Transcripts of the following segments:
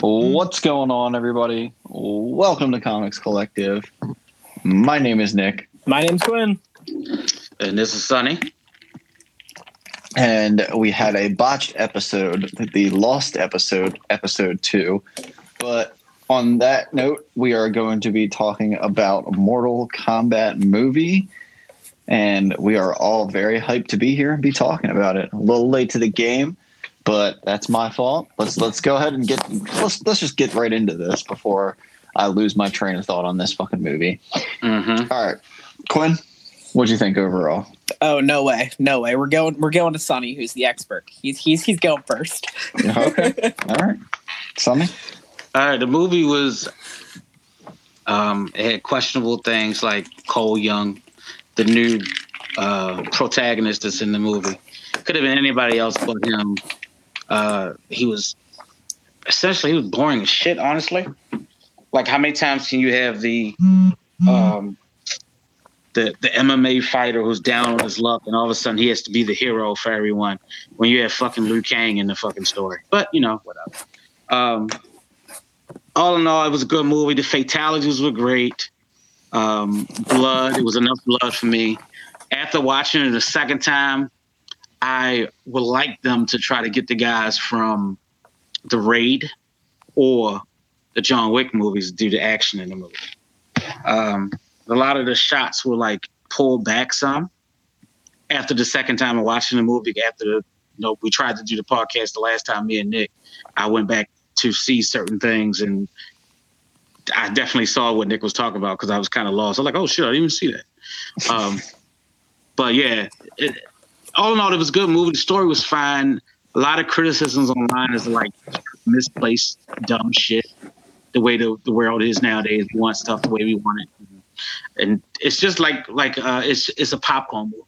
Mm. What's going on, everybody? Welcome to Comics Collective. My name is Nick, My name's Quinn. And this is Sunny. and we had a botched episode, the lost episode, episode two. But on that note, we are going to be talking about Mortal Kombat movie, and we are all very hyped to be here and be talking about it. A little late to the game, but that's my fault. Let's let's go ahead and get let's let's just get right into this before I lose my train of thought on this fucking movie. Mm-hmm. All right, Quinn, what'd you think overall? Oh no way, no way. We're going. We're going to Sonny, who's the expert. He's he's he's going first. Okay, all right, Sonny. All right, the movie was um it had questionable things like Cole Young, the new uh protagonist that's in the movie. Could have been anybody else but him. Uh he was essentially he was boring as shit, honestly. Like how many times can you have the um the the MMA fighter who's down on his luck and all of a sudden he has to be the hero for everyone when you have fucking Liu Kang in the fucking story. But you know, whatever. Um all in all, it was a good movie. The fatalities were great. Um, blood, it was enough blood for me. After watching it a second time, I would like them to try to get the guys from the Raid or the John Wick movies to do the action in the movie. Um, a lot of the shots were like pulled back some. After the second time of watching the movie, after the, you know we tried to do the podcast the last time, me and Nick, I went back to see certain things and I definitely saw what Nick was talking about because I was kind of lost. I was like, oh shit, I didn't even see that. Um, but yeah, it, all in all, it was a good movie. The story was fine. A lot of criticisms online is like misplaced dumb shit. The way the, the world is nowadays, we want stuff the way we want it, and it's just like like uh, it's it's a popcorn movie.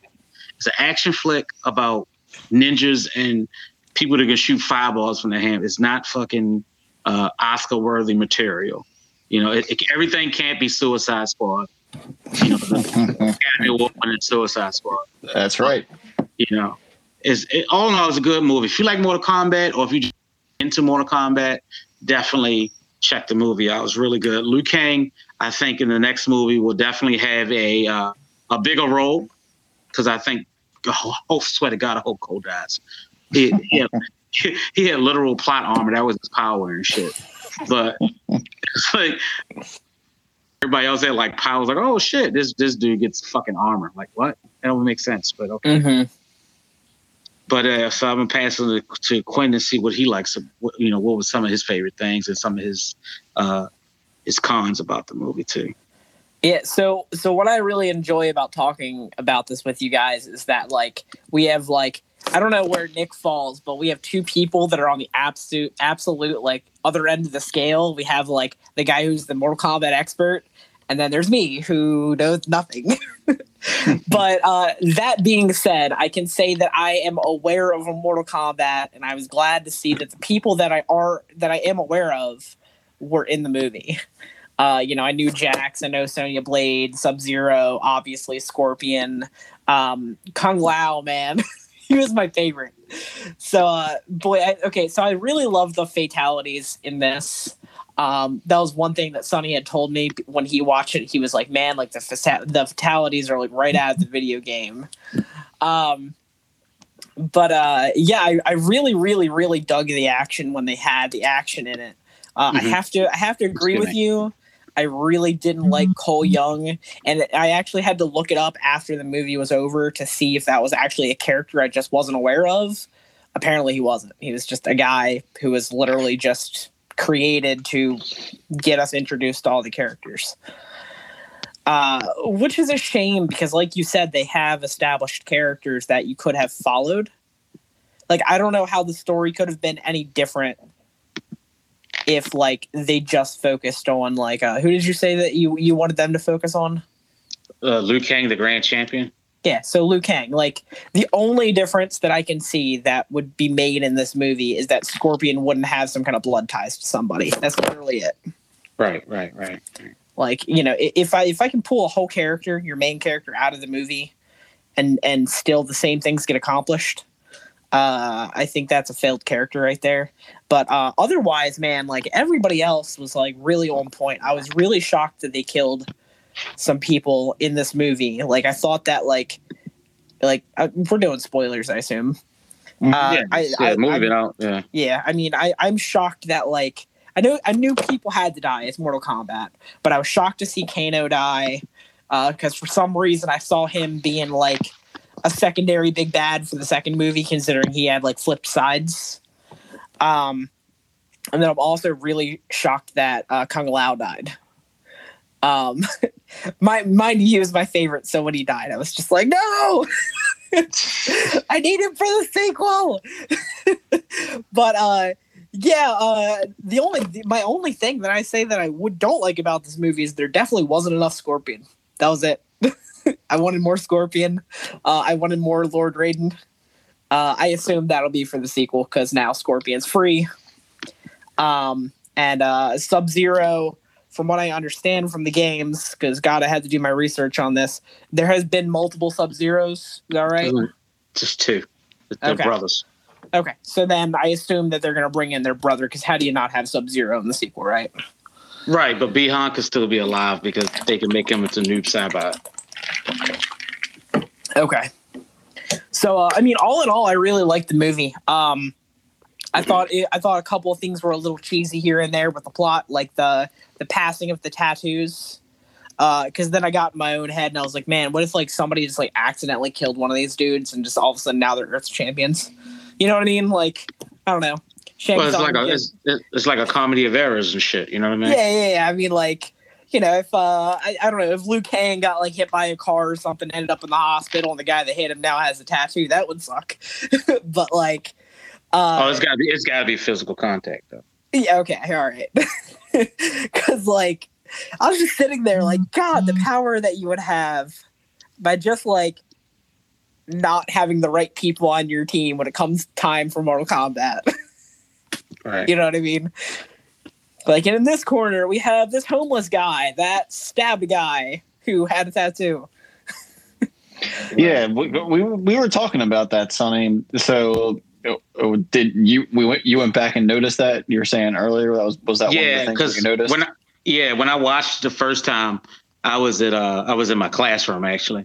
It's an action flick about ninjas and people that can shoot fireballs from their hand. It's not fucking uh, Oscar worthy material. You know, it, it, everything can't be Suicide Squad. You know, the Academy Award winning Suicide Squad. That's right. You know, it's it, all in all, it's a good movie. If you like Mortal Kombat or if you into Mortal Kombat, definitely check the movie out. It was really good. Liu Kang, I think in the next movie will definitely have a uh, a bigger role because I think, oh, swear to God, I hope Cole dies. He, he, had, he had literal plot armor. That was his power and shit. But it's like everybody else had like powers. Like, oh shit, this this dude gets fucking armor. Like, what? That don't make sense. But okay. Mm-hmm. But uh, so I'm gonna pass it to, to Quinn and see what he likes. What, you know, what was some of his favorite things and some of his uh, his cons about the movie too. Yeah, so so what I really enjoy about talking about this with you guys is that like we have like I don't know where Nick falls, but we have two people that are on the absolute absolute like other end of the scale. We have like the guy who's the Mortal Kombat expert, and then there's me who knows nothing. but uh, that being said, I can say that I am aware of Mortal Kombat, and I was glad to see that the people that I are that I am aware of were in the movie. Uh, you know, I knew Jax, I know Sonya Blade, Sub Zero, obviously Scorpion, um, Kung Lao, man. he was my favorite. So, uh, boy, I, okay, so I really love the fatalities in this. Um, that was one thing that Sonny had told me when he watched it. He was like, "Man, like the fata- the fatalities are like right out of the video game." Um, but uh, yeah, I, I really, really, really dug the action when they had the action in it. Uh, Mhm. I have to, I have to agree with you. I really didn't like Cole Young, and I actually had to look it up after the movie was over to see if that was actually a character I just wasn't aware of. Apparently, he wasn't. He was just a guy who was literally just created to get us introduced to all the characters. Uh, which is a shame because, like you said, they have established characters that you could have followed. Like, I don't know how the story could have been any different if like they just focused on like uh, who did you say that you you wanted them to focus on? Uh, Liu Kang, the grand champion. Yeah, so Liu Kang. Like the only difference that I can see that would be made in this movie is that Scorpion wouldn't have some kind of blood ties to somebody. That's literally it. Right, right, right. Like you know, if I if I can pull a whole character, your main character, out of the movie, and and still the same things get accomplished, Uh, I think that's a failed character right there. But uh, otherwise, man, like everybody else was like really on point. I was really shocked that they killed some people in this movie. Like I thought that like like uh, we're doing spoilers, I assume. Mhm. Uh, yeah, I, yeah, I, move I- out. Yeah. yeah, I mean, I, I'm shocked that like I know I knew people had to die. It's Mortal Kombat, but I was shocked to see Kano die because for some reason I saw him being like a secondary big bad for the second movie, considering he had like flipped sides. Um, and then I'm also really shocked that uh, Kung Lao died. Um, my mind you was my favorite, so when he died, I was just like, no. I need him for the sequel. but uh yeah, uh the only my only thing that I say that I would don't like about this movie is there definitely wasn't enough Scorpion. That was it. I wanted more Scorpion. Uh I wanted more Lord Raiden. Uh I assume that'll be for the sequel cuz now Scorpion's free. Um and uh Sub-Zero from what I understand from the games cuz god I had to do my research on this. There has been multiple Sub-Zeros, is that right? Just two. They're Okay. brothers. Okay, so then I assume that they're going to bring in their brother because how do you not have Sub Zero in the sequel, right? Right, but Bihan could still be alive because they can make him into Noob Saibot. Okay. So uh, I mean, all in all, I really liked the movie. Um, I thought it, I thought a couple of things were a little cheesy here and there with the plot, like the the passing of the tattoos. Because then I got in my own head and I was like, man, what if like somebody just like accidentally killed one of these dudes and just all of a sudden now they're Earth's champions? You know what I mean? Like, I don't know. Shang Well, it's like a it's, it's like a comedy of errors and shit. You know what I mean? Yeah, yeah, yeah. I mean, like, you know, if uh, I, I don't know, if Liu Kang got like hit by a car or something, ended up in the hospital, and the guy that hit him now has a tattoo, that would suck. but like, uh, Oh, it's gotta be it's gotta be physical contact though. yeah, okay, all right. Because like, I was just sitting there, like, God, the mm-hmm. power that you would have by just like not having the right people on your team when it comes time for Mortal Kombat. Right. You know what I mean? Like, and in this corner, we have this homeless guy that stabbed a guy who had a tattoo. Yeah, we, we we were talking about that, Sonny. So, uh, did you we went you went back and noticed that you were saying earlier? That was was that one of yeah, the things because you noticed? when I, yeah, when I watched the first time, I was at uh I was in my classroom actually,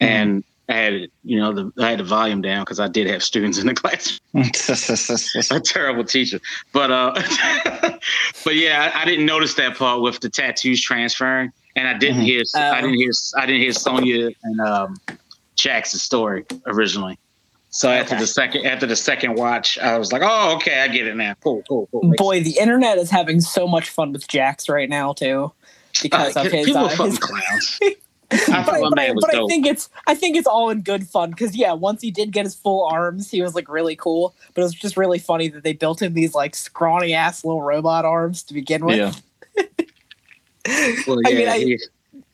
Mm-hmm. and I had you know the I had the volume down because I did have students in the class. a terrible teacher, but uh, but yeah, I, I didn't notice that part with the tattoos transferring, and I didn't Mhm. hear I Oh. didn't hear I didn't hear Sonya and um, Jackson's story originally. So after the second after the second watch, I was like, oh okay, I get it now. Cool, cool, cool. Boy, the internet is having so much fun with Jax right now too, because Uh, of his. people Uh, fucking his clowns. I but, I, but, I, but I think it's I think it's all in good fun because yeah, once he did get his full arms, he was like really cool. But it was just really funny that they built him these like scrawny ass little robot arms to begin with. yeah, Well, I mean, I-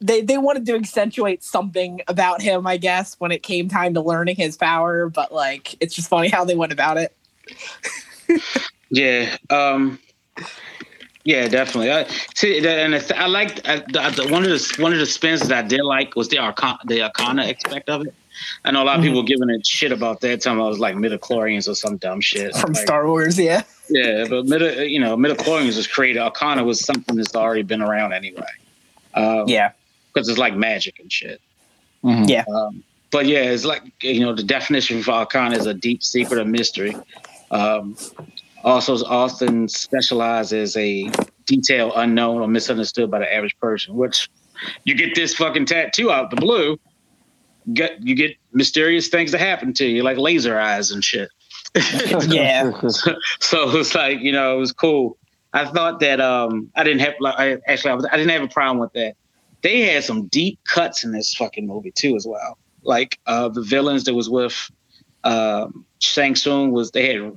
they they wanted to accentuate something about him, I guess, when it came time to learning his power. But like, it's just funny how they went about it. Yeah, um, yeah, definitely. I see, the- and the- I liked I, the, the, one of the one of the spins that I did like was the Arcana, the Arcana aspect of it. I know a lot of Mhm. people giving it shit about that. Time I was like midichlorians or some dumb shit From Like, Star Wars, yeah. Yeah, but midi, you know, midichlorians was created. Arcana was something that's already been around anyway. Um, Yeah. Because it's like magic and shit. Mhm. Yeah. Um, but yeah, it's like you know the definition for Arcana is a deep secret of mystery. Um, also, often specialized as a detail unknown or misunderstood by the average person. Which you get this fucking tattoo out the blue, get you get mysterious things that happen to you, like laser eyes and shit. Yeah. so it's like you know it was cool. I thought that um I didn't have like I actually I, was, I didn't have a problem with that. They had some deep cuts in this fucking movie too as well. Like uh the villains that was with um Shang Tsung was they had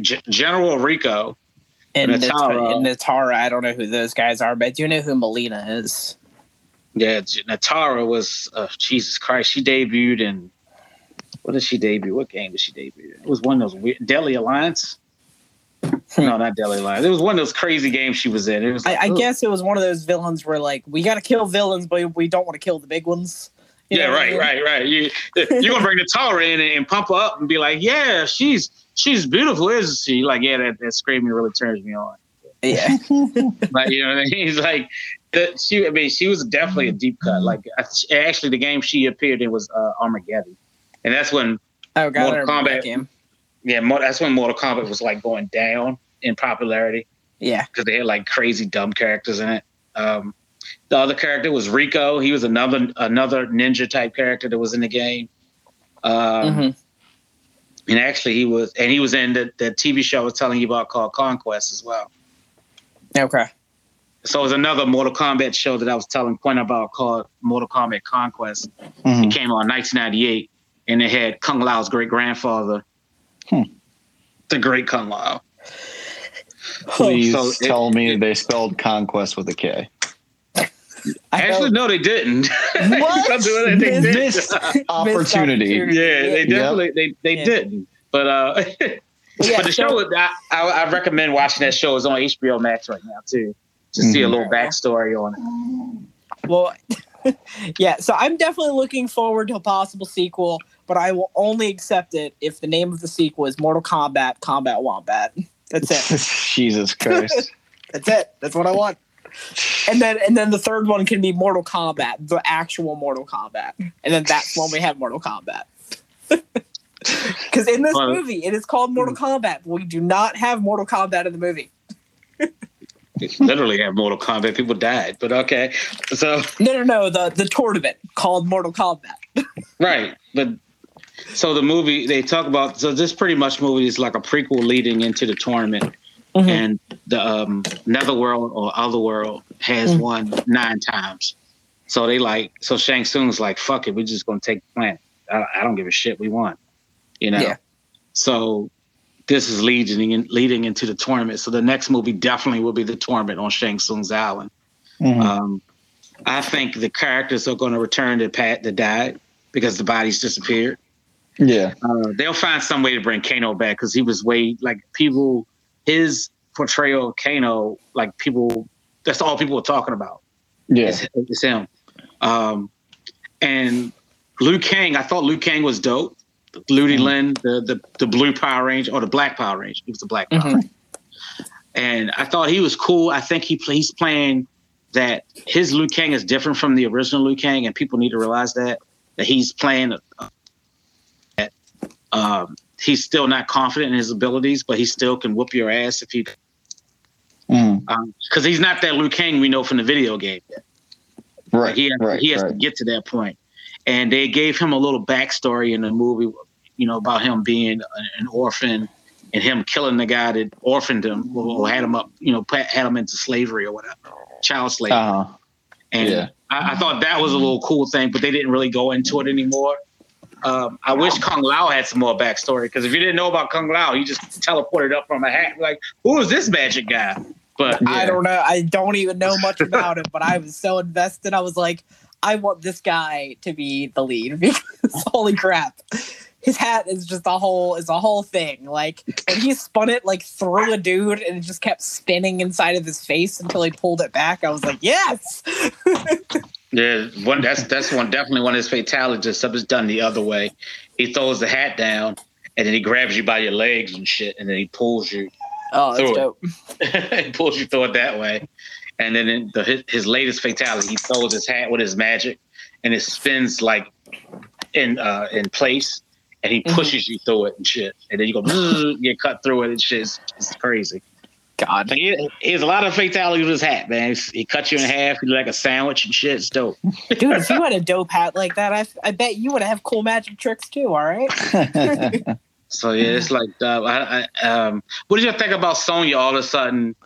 G- General Reiko. And Nitara. Nitara. and Nitara, I don't know who those guys are, but I do know who Mileena is. Yeah, Nitara was uh, Jesus Christ. She debuted in what did she debut? What game did she debut? in? It was one of those weird Deadly Alliance. no, not Deadly Alliance. It was one of those crazy games she was in. It was I, like, I ugh. guess it was one of those villains where like we got to kill villains, but we don't want to kill the big ones. yeah, know what I right, mean? right, right. You you're gonna bring the tower in and, and pump her up and be like, yeah, she's she's beautiful, isn't she? Like, yeah, that, that screaming really turns me on. Yeah. Like, you know what I mean? He's like, that she. I mean, she was definitely a deep cut. Like, actually, the game she appeared in was uh, Armageddon, and that's when, Oh god, I Mortal Kombat. game. Yeah, that's when Mortal Kombat was like going down in popularity Yeah. because they had like crazy dumb characters in it. Um, the other character was Reiko. He was another another ninja type character that was in the game. Um, Mhm. And actually, he was, and he was in the, the TV show I was telling you about called Conquest as well. Okay. So it was another Mortal Kombat show that I was telling Quinn about called Mortal Kombat Conquest. Mhm. It came out in 1998, and it had Kung Lao's great grandfather, Hmm. the great Kung Lao. Please So it- tell me they spelled conquest with a K. I Actually, know. no, they didn't. What? Don't do they did. Missed opportunity. Yeah, they Yep. definitely they, they Yeah. didn't. But uh, Yeah, but the so- show I, I, I recommend watching that show. It's on HBO Max right now too, to see a Mhm. little backstory on it. Well, yeah. So I'm definitely looking forward to a possible sequel, but I will only accept it if the name of the sequel is Mortal Kombat Combat Wombat. That's it. Jesus Christ. That's it. That's what I want. And then and then the third one can be Mortal Kombat, the actual Mortal Kombat, and then that's when we have Mortal Kombat. Because in this Well- movie, it is called Mortal hmm. Kombat. but We do not have Mortal Kombat in the movie. They literally have Mortal Kombat. People died, but okay. So No, no, no. The the tournament called Mortal Kombat. right, but so the movie they talk about. So this pretty much movie is like a prequel leading into the tournament, Mhm. and the um, Netherworld or Otherworld has Mm. won nine times. So they like so Shang Tsung's like fuck it, we're just gonna take the planet. I, I don't give a shit. We won, you know. Yeah. So this is leading in, leading into the tournament. So the next movie definitely will be the tournament on Shang Tsung's island. Mhm. Um, I think the characters are going to return to Pat that died because the bodies disappeared. Yeah. Uh, they'll find some way to bring Kano back because he was way like people. His portrayal of Kano, like people, that's all people were talking about. Yeah. It's, it's him. Um, and Liu Kang, I thought Liu Kang was dope. Ludi Mhm. Lin, the, the the blue Power Ranger or the black Power Ranger. He was the black Power Mhm. Ranger. And I thought he was cool. I think he he's playing that his Liu Kang is different from the original Liu Kang, and people need to realize that that he's playing uh, that um, he's still not confident in his abilities, but he still can whoop your ass if he because he's not that Liu Kang we know from the video game. Yet. Right. Like he has, right. he has to get to that point. And they gave him a little backstory in the movie, you know, about him being an orphan and him killing the guy that orphaned him or had him up, you know, had him into slavery or whatever, child slavery. Uh-huh. and yeah. I, I thought that was a little cool thing, but they didn't really go into it anymore. Um, I wish Kung Lao had some more backstory because if you didn't know about Kung Lao, he just teleported up from a hat. Like, who is this magic guy? But Yeah. I don't know. I don't even know much about him, but I was so invested. I was like, I want this guy to be the lead because holy crap. His hat is just a whole is a whole thing. Like when he spun it like through a dude and it just kept spinning inside of his face until he pulled it back. I was like, yes. Yeah, one that's that's one definitely one of his fatalities. It's done the other way. He throws the hat down and then he grabs you by your legs and shit, and then he pulls you. Oh, that's Through it. dope. he pulls you through it that way. And then in the his, his latest fatality, he throws his hat with his magic, and it spins like in uh in place, and he Mhm. pushes you through it and shit. And then you go get cut through it and shit. It's, it's crazy. God. But he, he has a lot of fatalities with his hat, man. He cuts you in half, you like a sandwich and shit. It's dope. Dude, if you had a dope hat like that, I, I bet you would have cool magic tricks too, all right? So yeah, it's like uh, I, I, um, what did you think about Sonya all of a sudden?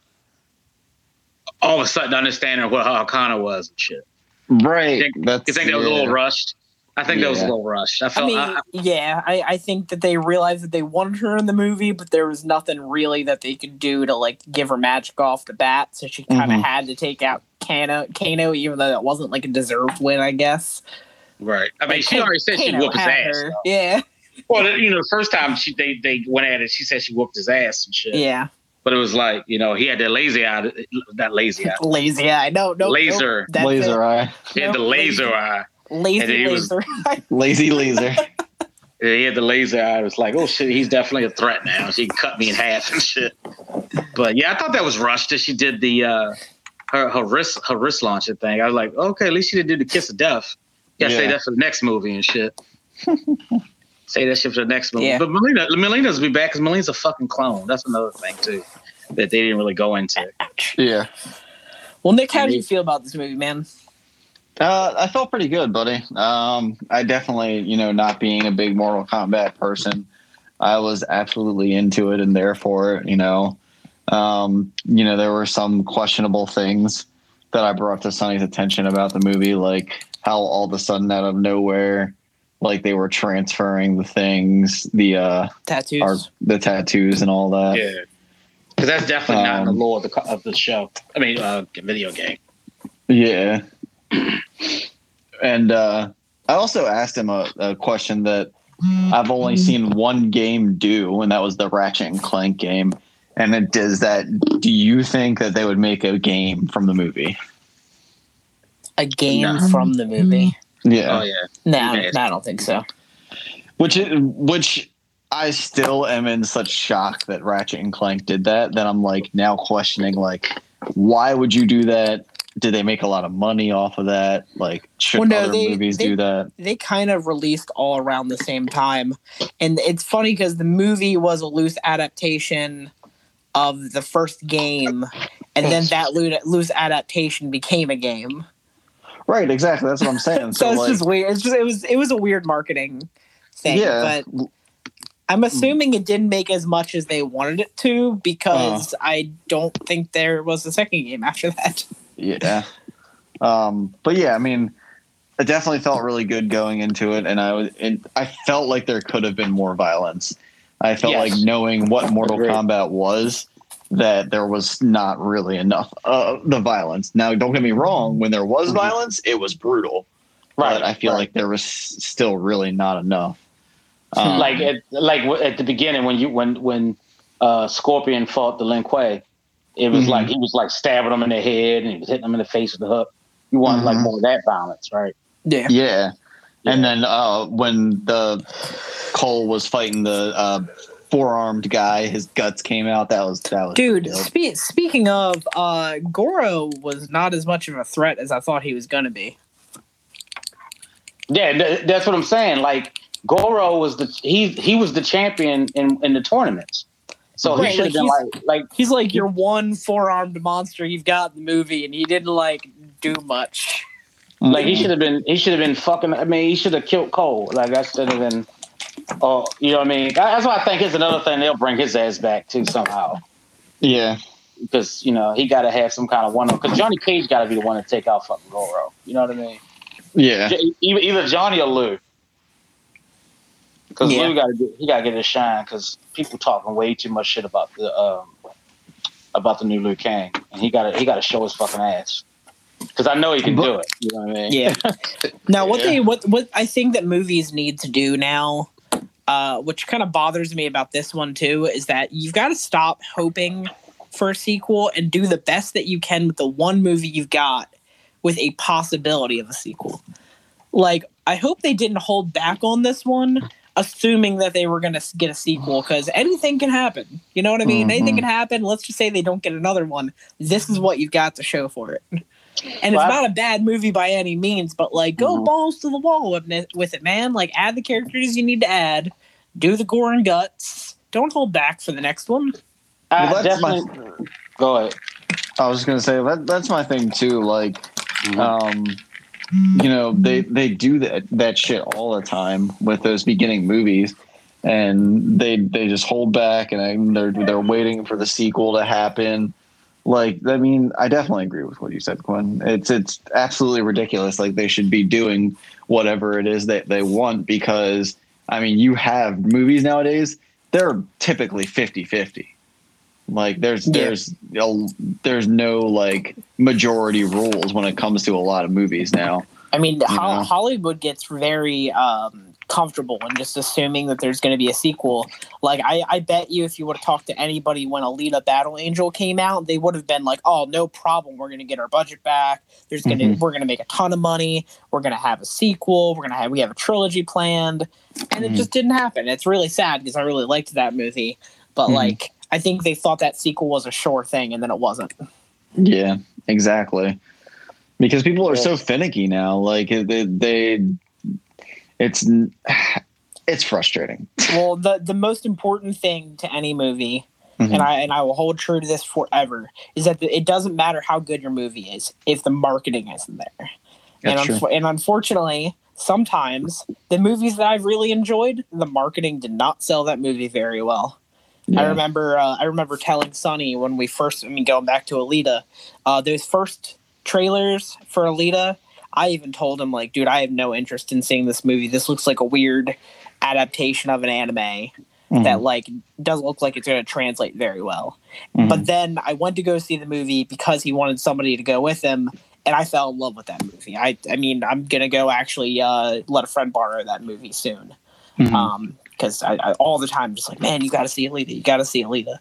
All of a sudden, understanding what her Arcana was and shit. right. You think- That's You think that was a little yeah. rushed? I think that was a little rushed. I I mean, I, yeah, I, I think that they realized that they wanted her in the movie, but there was nothing really that they could do to like give her magic off the bat, so she kind of Mhm. had to take out Kano, Kano, even though that wasn't like a deserved win, I guess. right. I mean, Like, she Ka- already said she whooped his ass. her. Yeah, Well, you know, the first time she they they went at it, she said she whooped his ass and shit. yeah, But it was like you know he had that lazy eye, that lazy eye, lazy eye. No, no, Laser. Nope, Laser it. eye. he had the Nope, laser eye. Lazy And was- laser. Lazy laser. Yeah, he had the laser eye. It was like, oh shit, he's definitely a threat now. She can cut me in half and shit. But yeah, I thought that was rushed that she did the uh her her wrist her wrist launcher thing. I was like, okay, at least she didn't do the kiss of death. Gotta say that for the next movie and shit. say that shit for the next movie. Yeah. But Mileena Mileena's be back because Mileena's a fucking clone. That's another thing too. That they didn't really go into. Yeah. well, Nick, how do you feel about this movie, man? Uh, I felt pretty good, buddy. Um, I definitely, you know, not being a big Mortal Kombat person, I was absolutely into it and there for it. You know, um, you know, there were some questionable things that I brought to Sonny's attention about the movie, like how all of a sudden, out of nowhere, like they were transferring the things, the uh, Tattoos. our, the tattoos and all that. Yeah. Because that's definitely not in the Um, lore of the, of the show. I mean, uh, video game. Yeah. And uh, I also asked him a, a question that I've only seen one game do, and that was the Ratchet and Clank game. And it does that. Do you think that they would make a game from the movie? a game No. from the movie. Yeah. Oh yeah. No, Yeah. I don't think so. Which which I still am in such shock that Ratchet and Clank did that. That I'm like now questioning like, why would you do that? Did they make a lot of money off of that? Like, should Well, no, other they- movies they- do that? They kind of released all around the same time, and it's funny because the movie was a loose adaptation of the first game, and then that loose adaptation became a game. Right, exactly. That's what I'm saying. So, So, it's like, just weird. It's just it was it was a weird marketing thing, yeah, but I'm assuming it didn't make as much as they wanted it to because Uh. I don't think there was a second game after that. Yeah. Um, but yeah, I mean, it definitely felt really good going into it, and I was, and I felt like there could have been more violence. I felt Yes. like knowing what Mortal. Kombat was, that there was not really enough of the violence. Now, don't get me wrong, when there was Mhm. violence, it was brutal. But I feel right. like there was still really not enough. Um, like at like at the beginning when you when when uh Scorpion fought the Lin Kuei, it was Mhm. like he was like stabbing them in the head and he was hitting them in the face with the hook. You want like Mhm. more of that violence, right? Yeah. Yeah. And then uh, when the Cole was fighting the uh, four-armed guy, his guts came out. That was that was Dude, spe- speaking of, uh, Goro was not as much of a threat as I thought he was going to be. Yeah, th- that's what I'm saying. Like Goro was the he he was the champion in in the tournaments, so Right, he should have been like, like like He's like your one four armed monster you've got in the movie, and he didn't like do much. like he should have been he should have been fucking. I mean, he should have killed Cole. Like that should have been. Oh, you know what I mean? That- That's why I think it's another thing they'll bring his ass back too somehow. yeah, because you know he got to have some kind of one. Because Johnny Cage got to be the one to take out fucking Goro. You know what I mean? yeah, J- Either, either Johnny or Lou. Because Yeah. Lou got he got to get his shine because people talking way too much shit about the um, about the new Liu Kang, and he got to he got to show his fucking ass. Because I know he can do it. You know what I mean? Yeah. now, what Yeah. they what what I think that movies need to do now, uh, which kind of bothers me about this one too, is that you've got to stop hoping for a sequel and do the best that you can with the one movie you've got, with a possibility of a sequel. Like, I hope they didn't hold back on this one. Assuming that they were going to get a sequel, because anything can happen. You know what I mean? Mhm. Anything can happen. Let's just say they don't get another one. This is what you've got to show for it. And it's Well, I- not a bad movie by any means, but like go Mhm. balls to the wall with it, with it, man. Like add the characters you need to add, do the gore and guts. Don't hold back for the next one. I Well, that's my- go ahead. I was gonna say that that's my thing too. Like, Mhm. um, you know, they they do that that shit all the time with those beginning movies, and they they just hold back and they're they're waiting for the sequel to happen. Like, I mean, I definitely agree with what you said, Quinn. It's it's absolutely ridiculous. Like they should be doing whatever it is that they want because I mean, you have movies nowadays. They're typically 50-50. Like there's there's there's no like majority rules when it comes to a lot of movies now. I mean, Ho- Hollywood gets very um, comfortable and just assuming that there's going to be a sequel. Like I, I bet you if you would have talked to anybody when Alita Battle Angel came out, they would have been like, "Oh, no problem. We're going to get our budget back. There's going to Mhm. we're going to make a ton of money. We're going to have a sequel. We're going to have we have a trilogy planned." And it Mhm. just didn't happen. It's really sad because I really liked that movie, but Mhm. like I think they thought that sequel was a sure thing and then it wasn't. Yeah, exactly. Because people are so finicky now. Like they, they it's it's frustrating. well, the the most important thing to any movie Mhm. and I and I will hold true to this forever is that it doesn't matter how good your movie is if the marketing isn't there. That's and, true. and unfortunately, sometimes the movies that I've really enjoyed, the marketing did not sell that movie very well. I remember uh, I remember telling Sonny when we first I mean going back to Alita, uh, those first trailers for Alita, I even told him like, dude, I have no interest in seeing this movie. This looks like a weird adaptation of an anime Mhm. that like doesn't look like it's going to translate very well. Mhm. But then I went to go see the movie because he wanted somebody to go with him, and I fell in love with that movie. I I mean I'm gonna go actually uh, let a friend borrow that movie soon Mhm. um because I, I all the time just like man you got to see Alita you got to see Alita.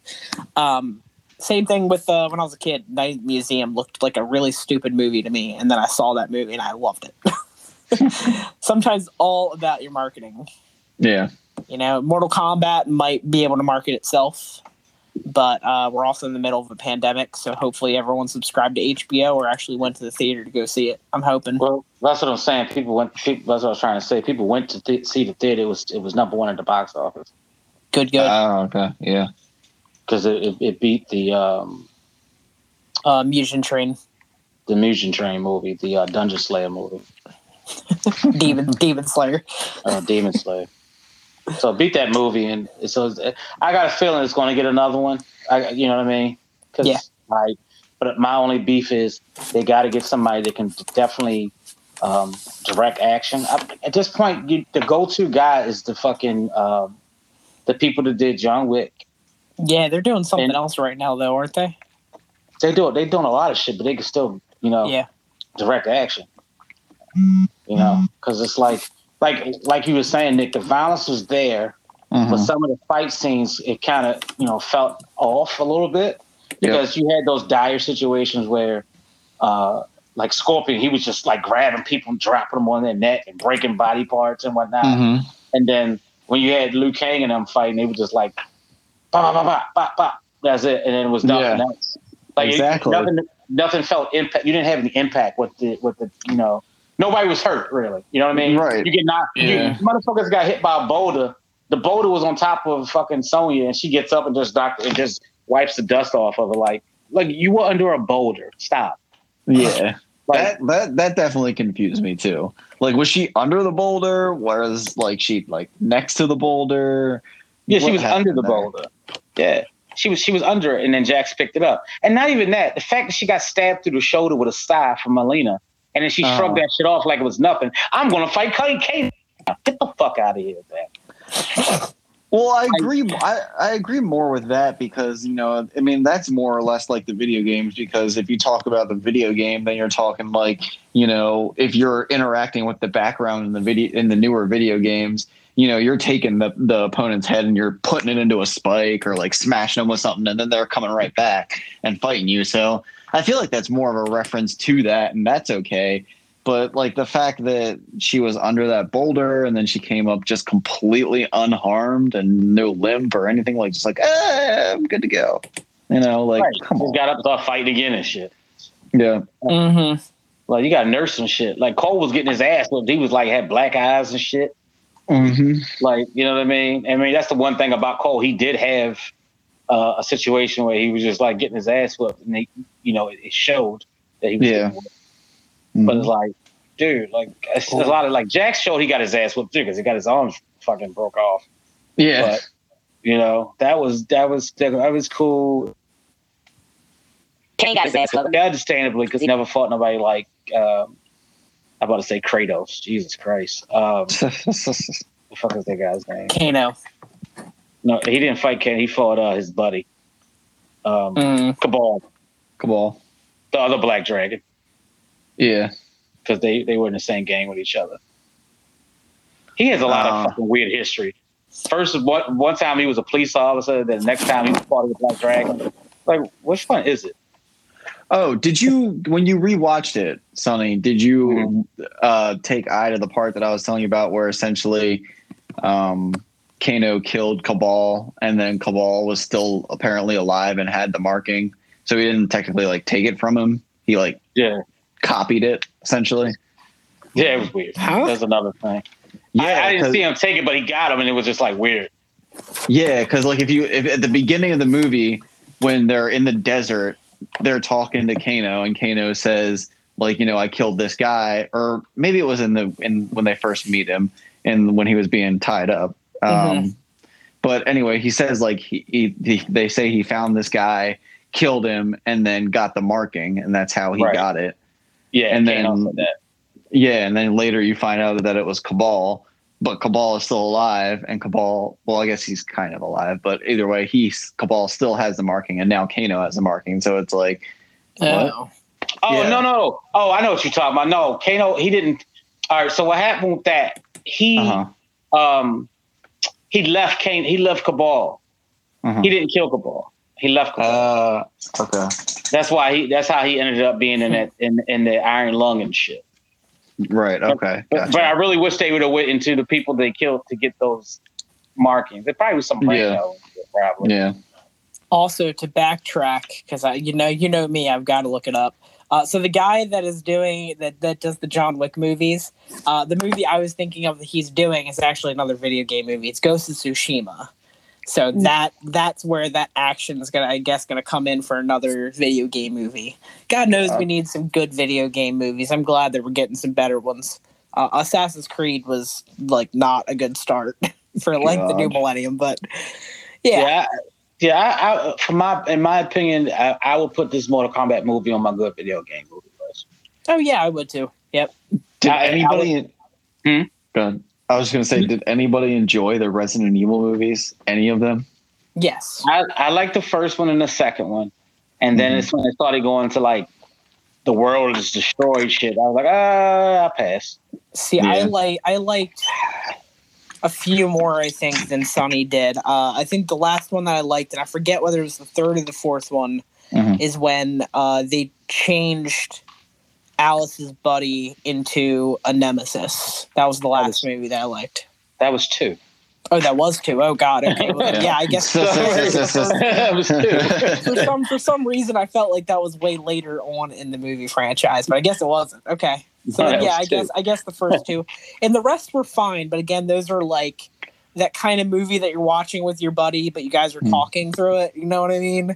Um same thing with uh, when I was a kid Night Museum looked like a really stupid movie to me and then I saw that movie and I loved it. Sometimes all about your marketing. Yeah. you know Mortal Kombat might be able to market itself but uh, we're also in the middle of a pandemic so hopefully everyone subscribed to HBO or actually went to the theater to go see it I'm hoping Well, that's what I'm saying. People went. People, that's what I was trying to say. People went to th- see the theater. It was it was number one at the box office good good Oh, okay. Yeah. because it, it, it beat the um uh, Mugen Train the Mugen Train movie, the uh, Dungeon Slayer movie, Demon Demon Slayer uh, Demon Slayer. So beat that movie, and so I got a feeling it's going to get another one. I, you know what I mean? 'Cause, Yeah. Like, but my only beef is they got to get somebody that can definitely um, direct action. I, at this point, you, the go-to guy is the fucking um, the people that did John Wick. Yeah, they're doing something And- else right now, though, aren't they? They do it. They doing a lot of shit, but they can still, you know, Yeah, direct action. You know, because it's like, like, like you were saying, Nick. The violence was there, but Mhm. some of the fight scenes, it kind of, you know, felt off a little bit because you had those dire situations where, uh, like Scorpion, he was just like grabbing people and dropping them on their neck and breaking body parts and whatnot. Mhm. And then when you had Liu Kang and them fighting, they were just like, bah, bah, bah, bah, bah, bah. that's it, and then it was nothing Yeah. else. Like it- Exactly. nothing, nothing felt impact. You didn't have any impact with the with the you know. Nobody was hurt really. You know what I mean? Right. You get knocked. Yeah. You, motherfuckers got hit by a boulder. The boulder was on top of fucking Sonya, and she gets up and just knock and just wipes the dust off of her. Like, like you were under a boulder. Stop. Yeah. Like, that that that definitely confused me too. Like, was she under the boulder? Was like she like next to the boulder? Yeah, she was under the there? boulder. Yeah. She was she was under it and then Jax picked it up. And not even that, the fact that she got stabbed through the shoulder with a scythe from Mileena and then she Oh. shrugged that shit off like it was nothing. I'm gonna fight Kate. Get the fuck out of here, man. Well, I agree. I, I agree more with that because you know, I mean, that's more or less like the video games. Because if you talk about the video game, then you're talking like you know, if you're interacting with the background in the video in the newer video games, you know, you're taking the the opponent's head and you're putting it into a spike or like smashing them with something, and then they're coming right back and fighting you. So I feel like that's more of a reference to that, and that's okay. But like the fact that she was under that boulder and then she came up just completely unharmed and no limp or anything, like just like, eh, I'm good to go. You know, like Right. come on. got up and started fighting again and shit. Yeah. Mm-hmm. Like you got nurse and shit. Like Cole was getting his ass whipped. He was like had black eyes and shit. Mm-hmm. Like, you know what I mean? I mean, that's the one thing about Cole. He did have uh, a situation where he was just like getting his ass whipped, and they, you know, it, it showed that he was. Yeah. getting whipped. But it's like, dude, like it's a lot of like Jack showed he got his ass whooped too because he got his arms fucking broke off. yeah. But you know, that was that was that was cool. Kane got his ass whooped. Understandably, because he never fought nobody like um, I'm about to say Kratos. Jesus Christ. Um, the fuck is that guy's name? Kano. No, he didn't fight Ken. He fought uh, his buddy, um, Mm. Kabal, Kabal. the other Black Dragon, Yeah. because they they were in the same gang with each other. He has a lot Uh. of fucking weird history. First, one, one time he was a police officer. Then the next time he was part of the Black Dragon. Like, which one is it? Oh, did you when you rewatched it, Sonny? Did you Mm-hmm. uh, take eye to the part that I was telling you about, where essentially um, Kano killed Kabal, and then Kabal was still apparently alive and had the marking, so he didn't technically like take it from him. He like Yeah, copied it essentially. yeah, it was weird. Huh? That's another thing. Yeah, I, I didn't 'cause- see him take it, but he got him, and it was just like weird. Yeah, because like if you if at the beginning of the movie when they're in the desert, they're talking to Kano, and Kano says like you know I killed this guy, or maybe it was in the in when they first meet him and when he was being tied up. Um, But anyway, he says like he, he, he they say he found this guy, killed him, and then got the marking, and that's how he Right. got it. Yeah, And then- said that. Yeah, and then later you find out that it was Kabal, but Kabal is still alive, and Kabal, well, I guess he's kind of alive, but either way, he's Kabal still has the marking, and now Kano has the marking. So it's like, What? Oh. Oh Yeah. no no oh I know what you're talking about. No, Kano he didn't. All right, so what happened with that? He uh-huh, um he left Kane. He left Kabal. uh-huh. He didn't kill Kabal. He left Uh, okay, that's why he. That's how he ended up being in that in in the Iron Lung and shit. right, okay, But, gotcha. but I really wish they would have went into the people they killed to get those markings. There probably was some brain Yeah. cells, probably. yeah, also to backtrack because I, you know, you know me, I've got to look it up. Uh, so the guy that is doing that that does the John Wick movies, uh, the movie I was thinking of that he's doing is actually another video game movie. It's Ghost of Tsushima. So that that's where that action is gonna, I guess, gonna come in for another video game movie. God knows we need some good video game movies. I'm glad that we're getting some better ones. Uh, Assassin's Creed was like not a good start for like the new millennium, but yeah, Yeah, I- yeah. I, I, from my, in my opinion, I, I would put this Mortal Kombat movie on my good video game movie list. oh yeah, I would too. Yep. Did I- I anybody? Hmm? Go ahead. I was going to say, did anybody enjoy the Resident Evil movies? Any of them? Yes. I, I like the first one and the second one, and then Mhm. it's when it started going to like the world is destroyed shit. I was like, ah, I pass. See, I like I liked a few more, I think, than Sonny did. Uh, I think the last one that I liked, and I forget whether it was the third or the fourth one, Mhm. is when uh, they changed Alice's buddy into a nemesis. That was the last movie that I liked. That was two. Oh, that was two. Oh God. Okay. Well, then, yeah, I guess. that was two. for some for some reason I felt like that was way later on in the movie franchise, but I guess it wasn't. Okay. So No, that yeah, I two. guess I guess the first two. And the rest were fine, but again, those are like that kind of movie that you're watching with your buddy, but you guys are Hmm. talking through it. You know what I mean?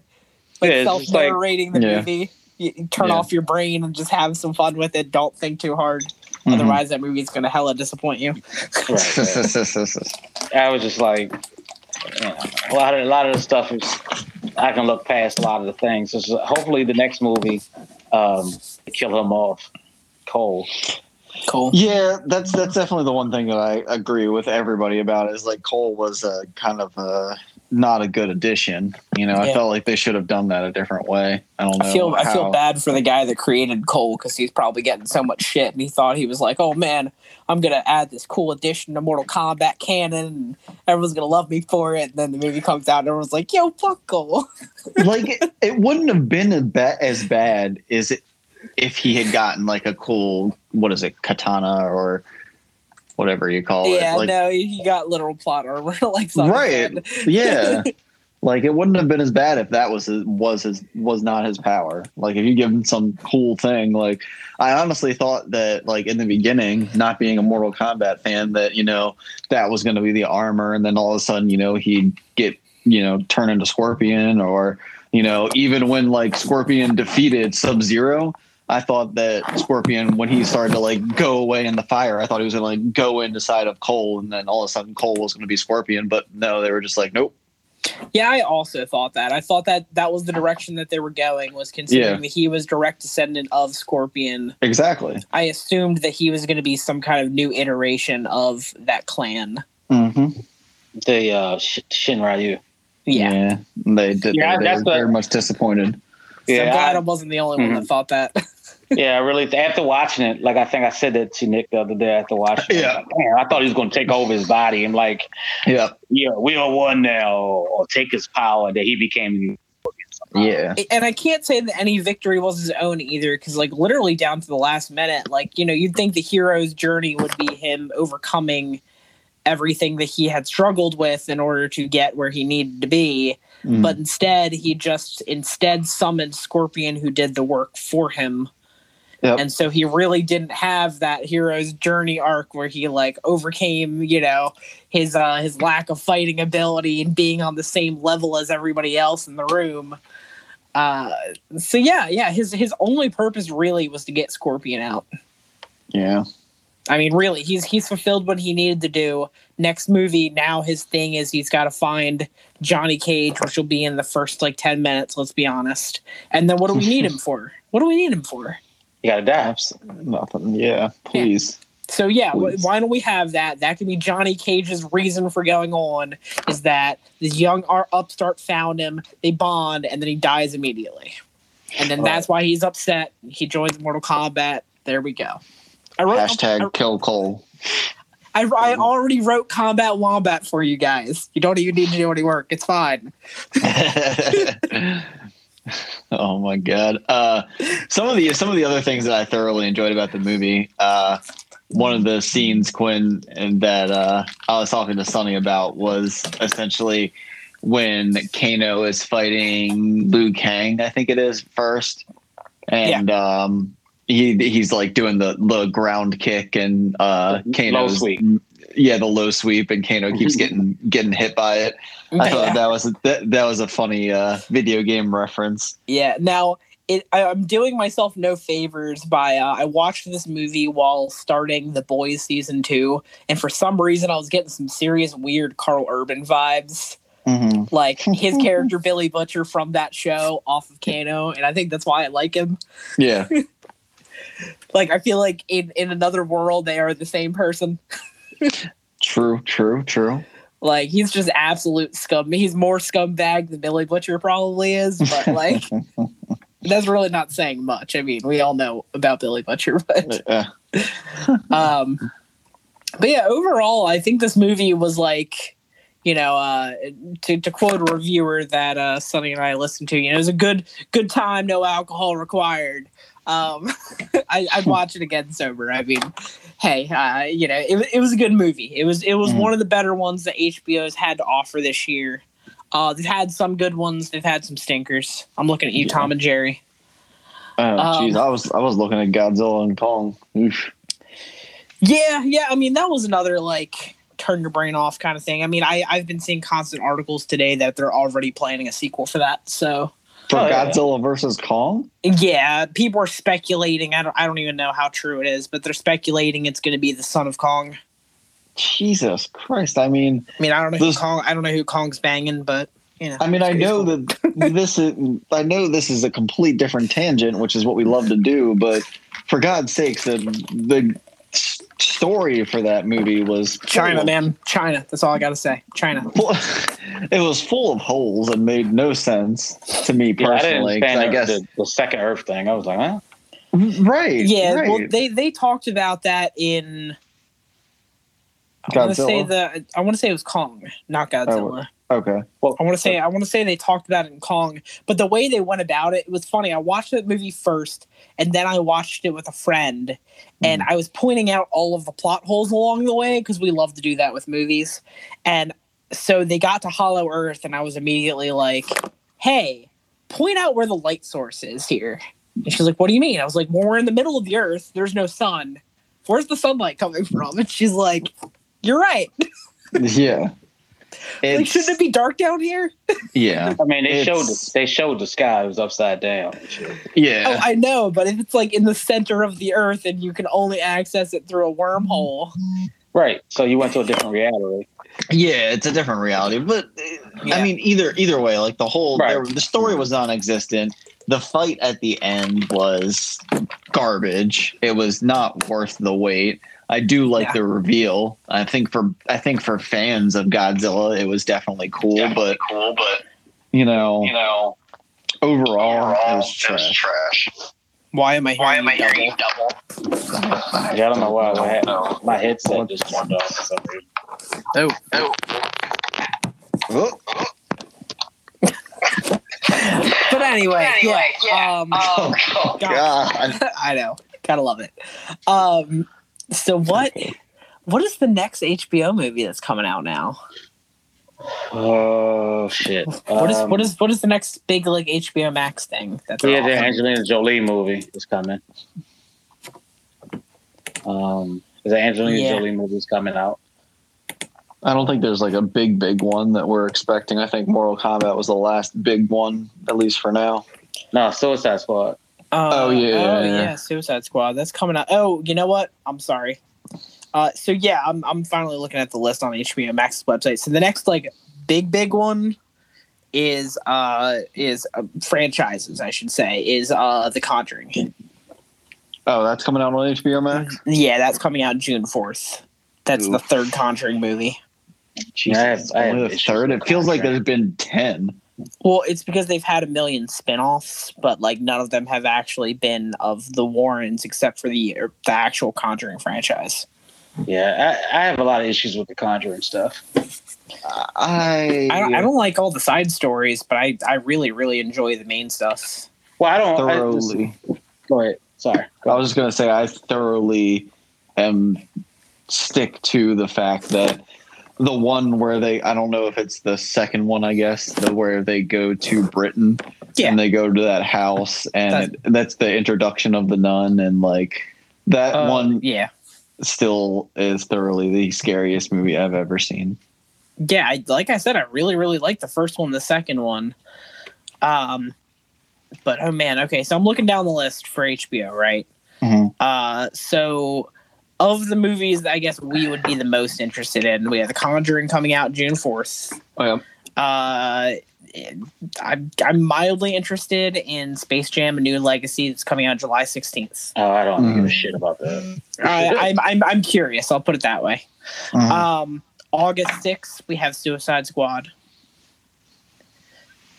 Like Yeah, self just like- narrating the Yeah. movie. You, you turn Yeah. off your brain and just have some fun with it. Don't think too hard. Mhm. Otherwise, that movie's gonna hella disappoint you. Right, right. I was just like, you know, a lot of a lot of the stuff is I can look past a lot of the things. So hopefully, the next movie, um, kill him off Cole. Cole. Yeah, that's that's definitely the one thing that I agree with everybody about is like Cole was a kind of a not a good addition. You know, I felt like they should have done that a different way. I don't know. I feel I feel bad for the guy that created Cole because he's probably getting so much shit, and he thought he was like, "Oh man, I'm gonna add this cool addition to Mortal Kombat canon, and everyone's gonna love me for it." And then the movie comes out, and everyone's like, "Yo, fuck Cole." like it, it wouldn't have been as bad as bad as it if he had gotten like a cool what is it katana or whatever you call yeah, it. Like, no, he got literal plot armor, like Right. yeah. Like it wouldn't have been as bad if that was his, was his was not his power. Like if you give him some cool thing, like I honestly thought that like in the beginning, not being a Mortal Kombat fan, that you know that was going to be the armor, and then all of a sudden, you know, he'd get you know turn into Scorpion, or you know even when like Scorpion defeated Sub Zero. I thought that Scorpion, when he started to like go away in the fire, I thought he was gonna like go into side of Cole, and then all of a sudden Cole was gonna be Scorpion. But no, they were just like, nope. Yeah, I also thought that. I thought that that was the direction that they were going. Was considering Yeah. that he was direct descendant of Scorpion. Exactly. I assumed that he was going to be some kind of new iteration of that clan. Mm-hmm. The uh, Sh- Shirai Ryu. Yeah. They did. Yeah, they, that's were the- very much disappointed. So I'm Yeah, glad I, I- wasn't the only one Mm-hmm. that thought that. Yeah, really. After watching it, like I think I said that to Nick the other day after watching it. Yeah. Like, Damn, I thought he was going to take over his body and like, Yeah, yeah, we are one now, or take his power that he became. yeah, and I can't say that any victory was his own either, because like literally down to the last minute, like you know, you'd think the hero's journey would be him overcoming everything that he had struggled with in order to get where he needed to be, Mm. but instead he just instead summoned Scorpion, who did the work for him. Yep. And so he really didn't have that hero's journey arc where he like overcame, you know, his uh his lack of fighting ability and being on the same level as everybody else in the room. Uh so yeah, yeah, his his only purpose really was to get Scorpion out. yeah. I mean, really, he's he's fulfilled what he needed to do. Next movie, now his thing is he's got to find Johnny Cage, which will be in the first like ten minutes. Let's be honest. And then what do we need him for? What do we need him for? You got. Abs- nothing. Yeah, please. So yeah, Please. why don't we have that? That could be Johnny Cage's reason for going on. Is that this young ar- upstart found him, they bond, and then he dies immediately, and then that's why he's upset. He joins Mortal Kombat. There we go. I wrote, Hashtag kill Cole. I, I already wrote Combat Wombat for you guys. You don't even need to do any work. It's fine. oh my god. Uh, some of the some of the other things that I thoroughly enjoyed about the movie. Uh, one of the scenes, Quinn, and that uh, I was talking to Sonny about was essentially when Kano is fighting Liu Kang. I think it is first, and um, he he's like doing the the ground kick and uh, Kano's. Yeah, the low sweep, and Kano keeps getting getting hit by it. I thought Yeah. that was a, that, that was a funny uh, video game reference. Yeah. Now, it, I, I'm doing myself no favors by uh, I watched this movie while starting The Boys season two, and for some reason I was getting some serious weird Karl Urban vibes, Mm-hmm. like his character Billy Butcher from that show off of Kano, and I think that's why I like him. Yeah, Like I feel like in in another world they are the same person. True, true, true. Like he's just absolute scum. He's more scumbag than Billy Butcher probably is, but like that's really not saying much. I mean, we all know about Billy Butcher, but Uh, um but yeah, overall I think this movie was like you know, uh, to, to quote a reviewer that uh, Sonny and I listened to, you know, it was a good good time, no alcohol required. Um, I, I'd watch it again sober. I mean, hey, uh, you know, it, it was a good movie. It was it was Mhm. one of the better ones that HBO's had to offer this year. Uh, they've had some good ones. They've had some stinkers. I'm looking at you, Yeah. Tom and Jerry. oh, Um, jeez, I was I was looking at Godzilla and Kong. Oof. Yeah, yeah. I mean, that was another like turn your brain off kind of thing. I mean, I I've been seeing constant articles today that they're already planning a sequel for that. So For Oh, yeah. Godzilla versus Kong. yeah, people are speculating. I don't I don't even know how true it is, but they're speculating it's going to be the son of Kong. Jesus Christ! I mean, I mean, I don't know who Kong. I don't know who Kong's banging, but you know. I mean, I know that this is I know this is a complete different tangent, which is what we love to do. But for God's sakes, the the story for that movie was China, full- man, China. That's all I got to say. China. full- it was full of holes and made no sense to me Yeah, I personally. didn't 'cause I guess the, the second Earth thing. I was like, huh? right, Yeah, right. well, they they talked about that in. I want to say Godzilla? the. I want to say it was Kong, not oh, Godzilla. Okay. Well, I want to say I want to say they talked about it in Kong, but the way they went about it, it was funny. I watched that movie first, and then I watched it with a friend, and hmm. I was pointing out all of the plot holes along the way because we love to do that with movies. And so they got to Hollow Earth, and I was immediately like, "Hey, point out where the light source is here." And she's like, "What do you mean?" I was like, "Well, we're in the middle of the Earth. There's no sun. Where's the sunlight coming from?" And she's like, "You're right. Yeah. Like, shouldn't it be dark down here?" yeah. I mean, they showed the, they showed the sky it was upside down. Yeah. Oh, I know, but if it's like in the center of the earth and you can only access it through a wormhole, Right. So you went to a different reality. Yeah, it's a different reality, but uh, Yeah. I mean, either either way, like the whole Right. there- the story was non-existent. The fight at the end was garbage. It was not worth the wait. I do like Yeah. the reveal. I think for I think for fans of Godzilla, it was definitely cool. but cool, but you know, you know, overall, overall, it was trash. trash. Why am I hearing, Why am I you hearing double? double? Yeah, I don't know why. My, head- my headset just turned off for some reason. Oh. Oh, Oh, But anyway, Anyway, yeah. yeah. Um, oh, oh God. I know. Gotta love it. Um, so what? What is the next HBO movie that's coming out now? Oh shit! What is Um, what is what is the next big like HBO Max thing? That's Yeah, all? the Angelina Jolie movie is coming. Um, is the Angelina Yeah. Jolie movie is coming out? I don't think there's like a big, big one that we're expecting. I think Mortal Kombat was the last big one, at least for now. No, Suicide Squad. Uh, Oh, yeah, oh yeah. yeah, Suicide Squad. That's coming out. Oh, you know what? I'm sorry. Uh, so yeah, I'm I'm finally looking at the list on HBO Max's website. So the next like big big one is uh is uh, franchises I should say is uh The Conjuring. Oh, that's coming out on HBO Max. Yeah, that's coming out June fourth. That's the third Conjuring movie. Jesus, I have- I have the third. It feels like there's been ten. Well, it's because they've had a million spin-offs, but like none of them have actually been of the Warrens except for the er, the actual Conjuring franchise. Yeah, I, I have a lot of issues with the Conjuring stuff. I I don't, I don't like all the side stories, but I, I really really enjoy the main stuff. Well, I don't. I, listen, thoroughly. go ahead. Sorry. I was just gonna say I thoroughly am stick to the fact that the one where they I don't know if it's the second one I guess the where they go to Britain Yeah. and they go to that house and it, that's the introduction of the nun and like that Uh, one yeah, still is thoroughly the scariest movie I've ever seen. yeah. I, like I said, I really really like the first one, the second one. Um, but oh man, okay. So I'm looking down the list for HBO, right? Mhm. Uh, so of the movies that I guess we would be the most interested in, we have The Conjuring coming out June fourth. Oh, yeah. Uh, I'm, I'm mildly interested in Space Jam: A New Legacy that's coming out July 16th. Oh, I don't give a Mhm. shit about that. I, I'm, I'm I'm curious. I'll put it that way. Mhm. Um, August 6th, we have Suicide Squad.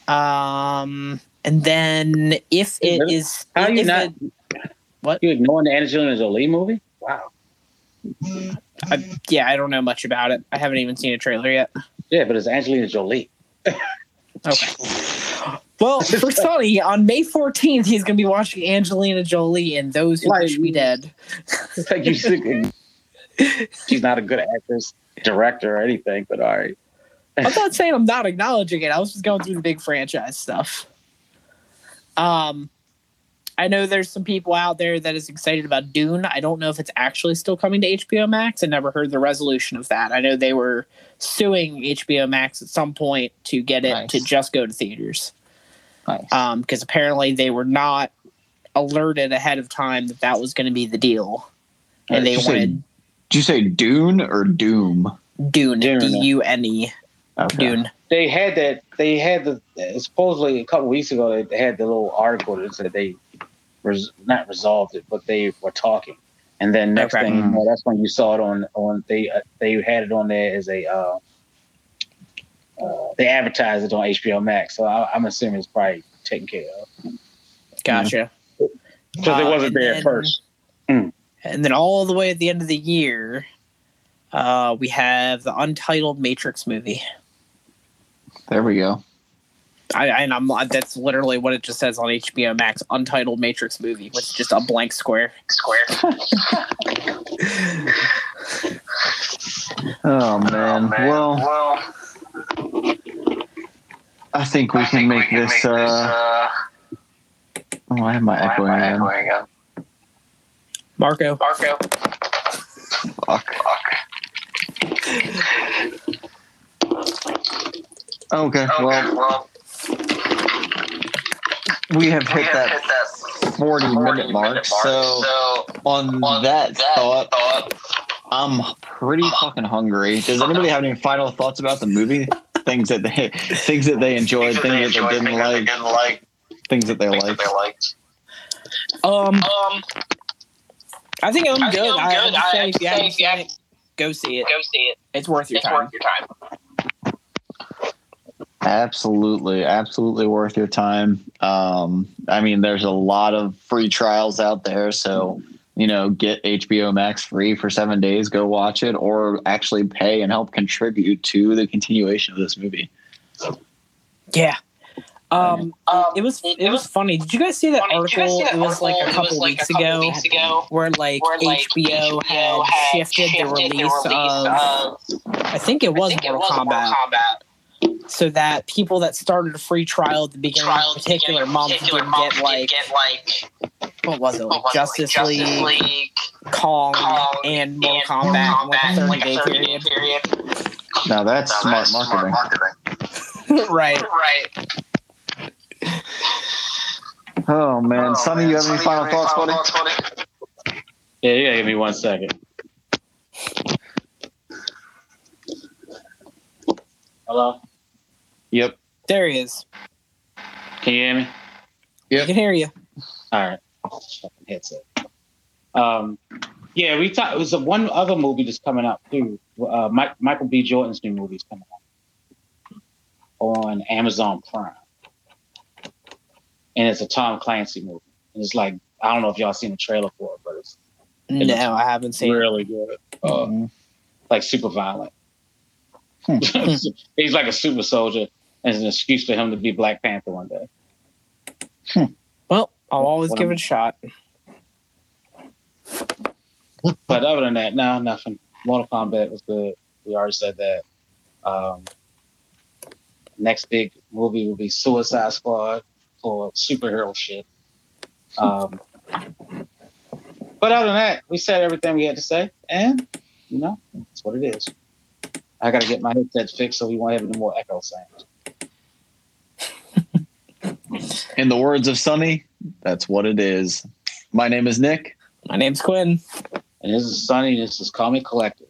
Um, and then if it is, Really? is, How you if not? it- What? You ignoring the Angelina Jolie movie? Wow. I, yeah, I don't know much about it. I haven't even seen a trailer yet. Yeah, but it's Angelina Jolie. Okay. Well, for Sonny, on May 14th, he's going to be watching Angelina Jolie and Those Who Like- Wish Me Dead. Like you should. She's not a good actress, director, or anything. But all right. I'm not saying I'm not acknowledging it. I was just going through the big franchise stuff. Um, I know there's some people out there that is excited about Dune. I don't know if it's actually still coming to HBO Max. I never heard the resolution of that. I know they were suing HBO Max at some point to get it Nice. to just go to theaters. Nice. Um, because apparently they were not alerted ahead of time that that was going to be the deal, and they Did you say- Did you say Dune or Doom? Dune, Dune. D U N E, Okay. Dune. They had that. They had the supposedly a couple weeks ago. They had the little article that said they res, not resolved it, but they were talking. And then next Okay. thing you know, that's when you saw it on on they uh, they had it on there as a uh, uh, they advertised it on HBO Max. So I, I'm assuming it's probably taken care of Gotcha. because it Uh, wasn't there then- at first. And then all the way at the end of the year, uh, we have the untitled Matrix movie. There we go. I, and I'm that's literally what it just says on HBO Max, untitled Matrix movie with just a blank square. Square. Oh man. Well, well, I think we I can think make we can this. make uh, uh, oh, I have my why am echoing I again. echoing again? Marco, Marco. Fuck. Okay. Okay, Well, well, we have we hit have that hit that 40 minute mark. So, on that thought, thought, I'm pretty fucking hungry. Does anybody have any final thoughts about the movie? Things that they things that they enjoyed, things, that they didn't like, didn't like, things that they things that liked. they liked. um, Um, I think I'm I think good. I'm I, good. have to say, I if you have to haven't say, seen if go see it. go see it. It's worth your It's time. worth your time. Absolutely, absolutely worth your time. Um, I mean, there's a lot of free trials out there, so you know, get HBO Max free for seven days, go watch it, or actually pay and help contribute to the continuation of this movie. Yeah. Um, it was it was funny. Did you guys see that article? It was like a couple weeks ago, where like HBO had shifted the release of, I think it was Mortal Kombat, so that people that started a free trial at the beginning of a particular month didn't get like what was it, like Justice League, Kong, and Mortal Kombat in like a thirty day period. Now that's smart marketing. right. Right. Oh man, oh, Sonny, you have any final thoughts, buddy? Yeah, you gotta give me one second. Hello? Yep. There he is. Can you hear me? Yeah. I can hear you. All right. Fucking headset. Um, yeah, we talked. It was a one other movie that's coming out too. Uh, Mike, Michael B. Jordan's new movie is coming out on Amazon Prime, and it's a Tom Clancy movie. And it's like I don't know if y'all seen the trailer for it, but it's No, I haven't seen. it. really good. Uh, Mhm. like super violent. Hmm. He's like a super soldier, it's an excuse for him to be Black Panther one day. Well, I'll always give it a shot. But other than that, no, nothing. Mortal Kombat was good. We already said that. Um, next big movie will be Suicide Squad for superhero shit. Um, but other than that, we said everything we had to say, and you know, that's what it is. I got to get my headset fixed so we won't have any more echo sounds. In the words of Sonny, that's what it is. My name is Nick. My name's Quinn. And this is Sonny. This is Comic Collective.